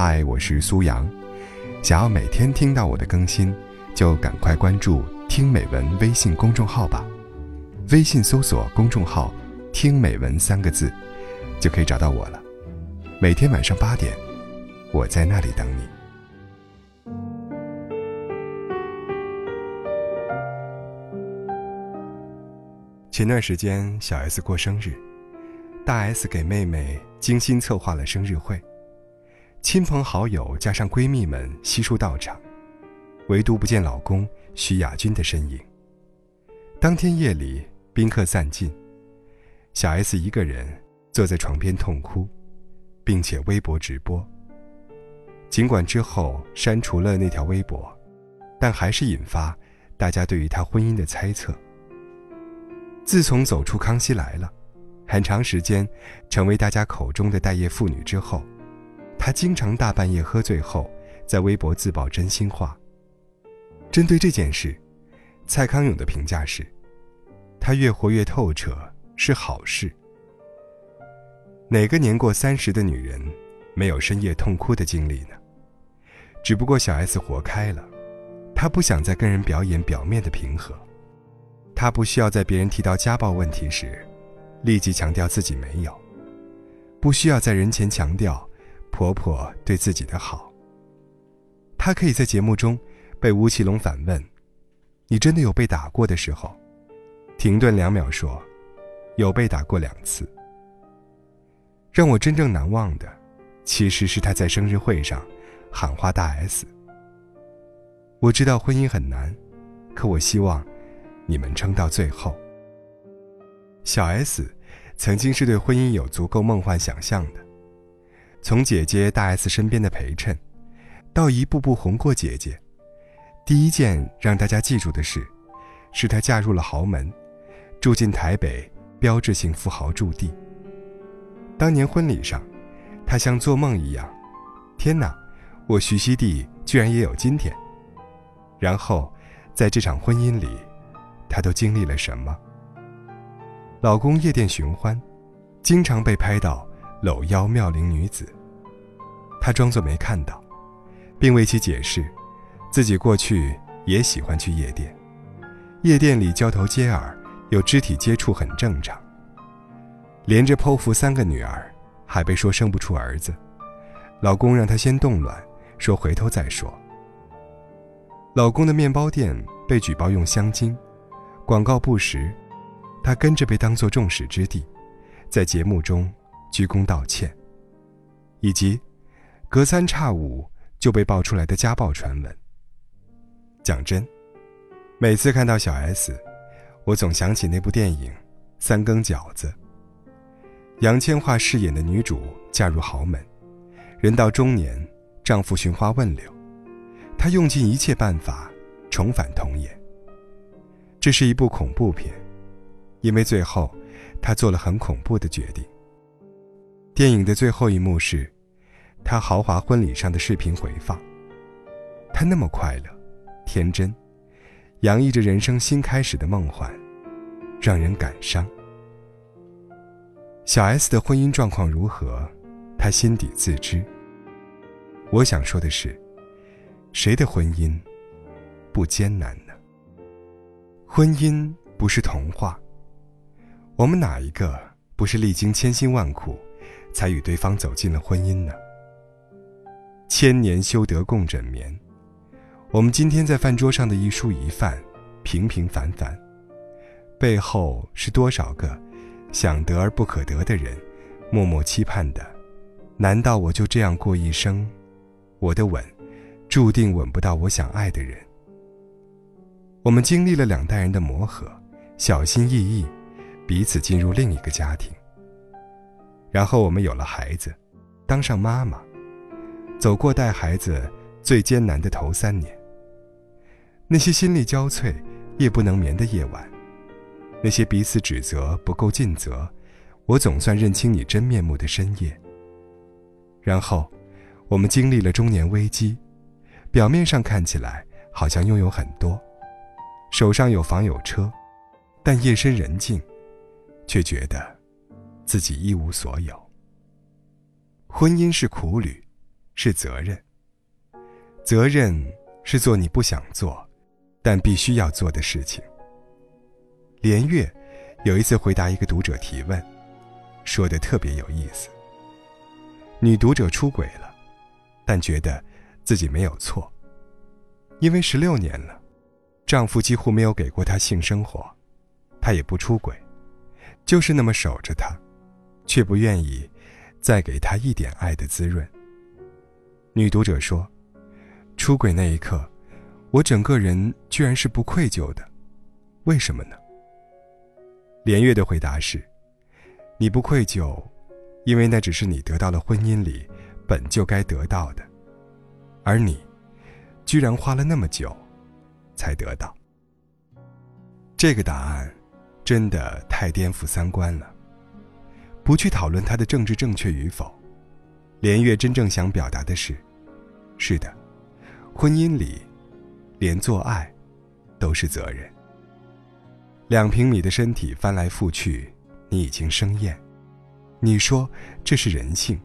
嗨，我是苏阳。想要每天听到我的更新，就赶快关注“听美文”微信公众号吧。微信搜索公众号“听美文”三个字，就可以找到我了。每天晚上八点，我在那里等你。前段时间，小 S 过生日，大 S 给妹妹精心策划了生日会。亲朋好友加上闺蜜们悉数到场，唯独不见老公徐亚军的身影。当天夜里，宾客散尽，小 S 一个人坐在床边痛哭，并且微博直播。尽管之后删除了那条微博，但还是引发大家对于她婚姻的猜测。自从走出《康熙来了》，很长时间成为大家口中的待业妇女之后。他经常大半夜喝醉后，在微博自曝真心话。针对这件事，蔡康永的评价是：他越活越透彻，是好事。哪个年过三十的女人，没有深夜痛哭的经历呢？只不过小 S 活开了，她不想再跟人表演表面的平和，她不需要在别人提到家暴问题时，立即强调自己没有，不需要在人前强调。婆婆对自己的好。她可以在节目中被吴奇隆反问：“你真的有被打过的时候？”停顿两秒说：“有被打过两次。”让我真正难忘的，其实是她在生日会上喊话大 S：“ 我知道婚姻很难，可我希望你们撑到最后。”小 S 曾经是对婚姻有足够梦幻想象的。从姐姐大 S 身边的陪衬，到一步步红过姐姐，第一件让大家记住的事，是她嫁入了豪门，住进台北标志性富豪驻地。当年婚礼上，她像做梦一样，天哪，我徐熙娣居然也有今天。然后，在这场婚姻里，她都经历了什么？老公夜店寻欢，经常被拍到。搂腰妙龄女子，她装作没看到，并为其解释，自己过去也喜欢去夜店，夜店里交头接耳，有肢体接触很正常。连着剖腹三个女儿，还被说生不出儿子，老公让她先冻卵，说回头再说。老公的面包店被举报用香精，广告不实，她跟着被当作众矢之的，在节目中。鞠躬道歉，以及隔三差五就被爆出来的家暴传闻。讲真，每次看到小 S，我总想起那部电影《三更饺子》。杨千嬅饰演的女主嫁入豪门，人到中年，丈夫寻花问柳，她用尽一切办法重返童颜。这是一部恐怖片，因为最后她做了很恐怖的决定。电影的最后一幕是，他豪华婚礼上的视频回放。他那么快乐、天真，洋溢着人生新开始的梦幻，让人感伤。小 S 的婚姻状况如何，他心底自知。我想说的是，谁的婚姻不艰难呢？婚姻不是童话，我们哪一个不是历经千辛万苦？才与对方走进了婚姻呢。千年修得共枕眠，我们今天在饭桌上的一蔬一饭，平平凡凡，背后是多少个想得而不可得的人，默默期盼的。难道我就这样过一生？我的吻，注定吻不到我想爱的人。我们经历了两代人的磨合，小心翼翼，彼此进入另一个家庭。然后我们有了孩子，当上妈妈，走过带孩子最艰难的头三年。那些心力交瘁、夜不能眠的夜晚，那些彼此指责不够尽责，我总算认清你真面目的深夜。然后，我们经历了中年危机，表面上看起来好像拥有很多，手上有房有车，但夜深人静，却觉得。自己一无所有。婚姻是苦旅，是责任。责任是做你不想做，但必须要做的事情。连月有一次回答一个读者提问，说的特别有意思。女读者出轨了，但觉得自己没有错，因为十六年了，丈夫几乎没有给过她性生活，她也不出轨，就是那么守着她，却不愿意再给她一点爱的滋润。女读者说。出轨那一刻，我整个人居然是不愧疚的，为什么呢？连月的回答是：你不愧疚，因为那只是你得到了婚姻里本就该得到的，而你，居然花了那么久，才得到。这个答案，真的太颠覆三观了。不去讨论他的政治正确与否，连月真正想表达的是：是的。婚姻里，连做爱都是责任。两平米的身体翻来覆去，你已经生厌。你说这是人性。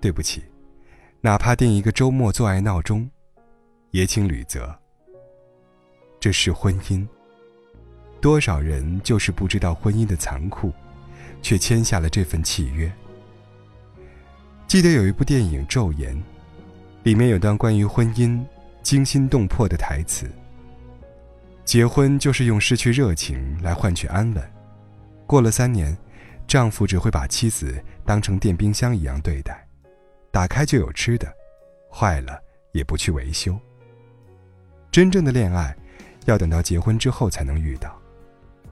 对不起，哪怕定一个周末做爱闹钟，也请履责。这是婚姻。多少人就是不知道婚姻的残酷，却签下了这份契约。记得有一部电影《昼颜》。里面有段关于婚姻惊心动魄的台词：“结婚就是用失去热情来换取安稳。过了三年，丈夫只会把妻子当成电冰箱一样对待，打开就有吃的，坏了也不去维修。真正的恋爱，要等到结婚之后才能遇到，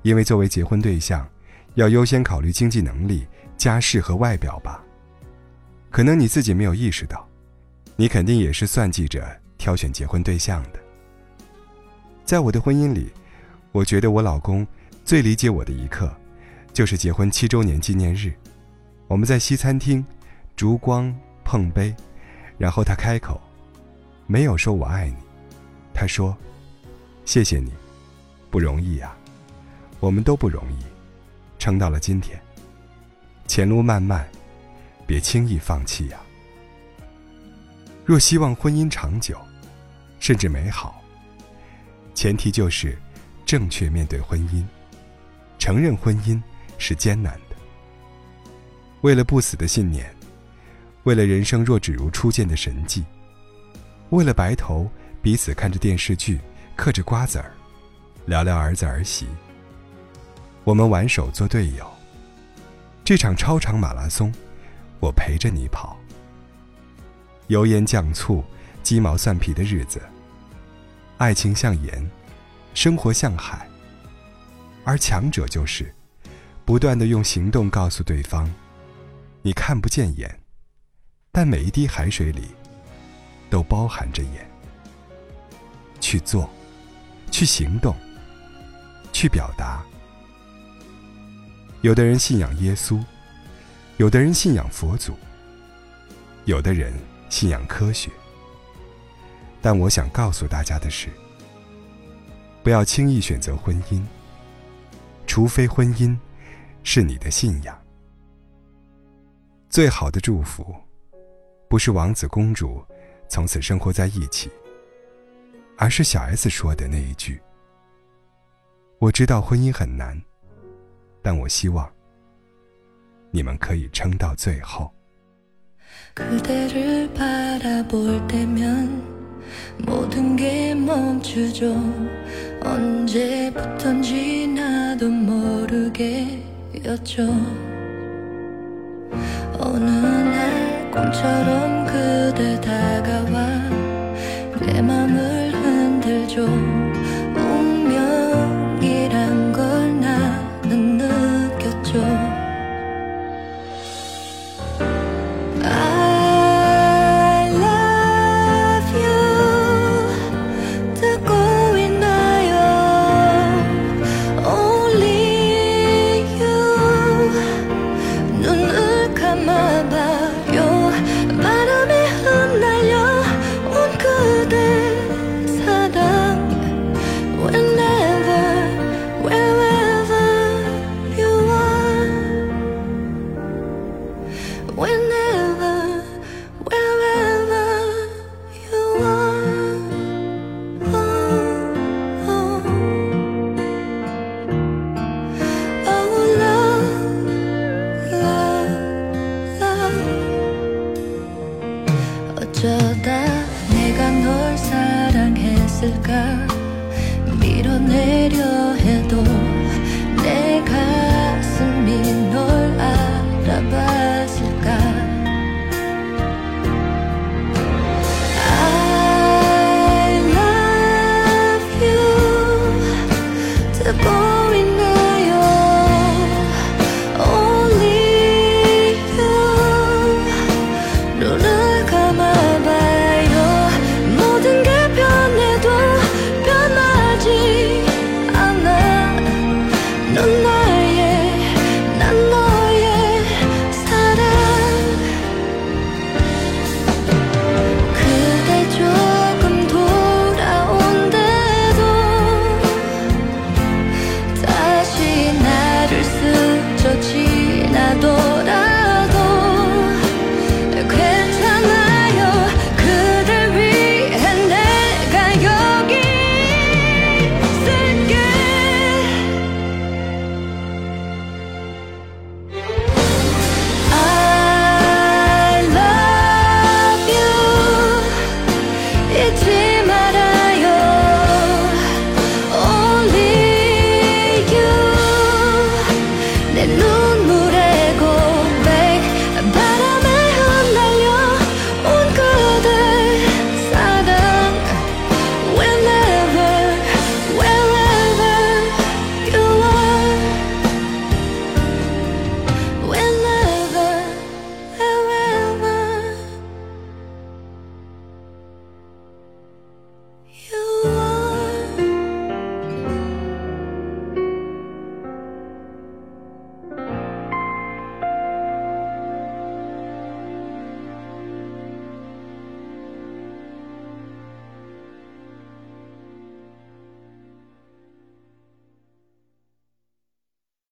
因为作为结婚对象，要优先考虑经济能力、家世和外表吧。可能你自己没有意识到。”你肯定也是算计着挑选结婚对象的。在我的婚姻里，我觉得我老公最理解我的一刻，就是结婚七周年纪念日。我们在西餐厅，烛光碰杯，然后他开口，没有说我爱你，他说：“谢谢你，不容易呀，我们都不容易，撑到了今天。前路漫漫，别轻易放弃呀。”若希望婚姻长久，甚至美好，前提就是正确面对婚姻，承认婚姻是艰难的。为了不死的信念，为了人生若只如初见的神迹，为了白头彼此看着电视剧，嗑着瓜子儿，聊聊儿子儿媳，我们挽手做队友。这场超长马拉松，我陪着你跑。油盐酱醋、鸡毛蒜皮的日子。爱情像盐，生活像海。而强者就是，不断的用行动告诉对方，你看不见盐，但每一滴海水里，都包含着盐。去做，去行动，去表达。有的人信仰耶稣，有的人信仰佛祖，有的人。信仰科学，但我想告诉大家的是：不要轻易选择婚姻，除非婚姻是你的信仰。最好的祝福，不是王子公主从此生活在一起，而是小 S 说的那一句：“我知道婚姻很难，但我希望你们可以撑到最后。” 그대를 바라볼 때면 모든 게 멈추죠. 언제부턴지 나도 모르게였죠. 어느 날 꿈처럼 그대 다가와 내 맘을 흔들죠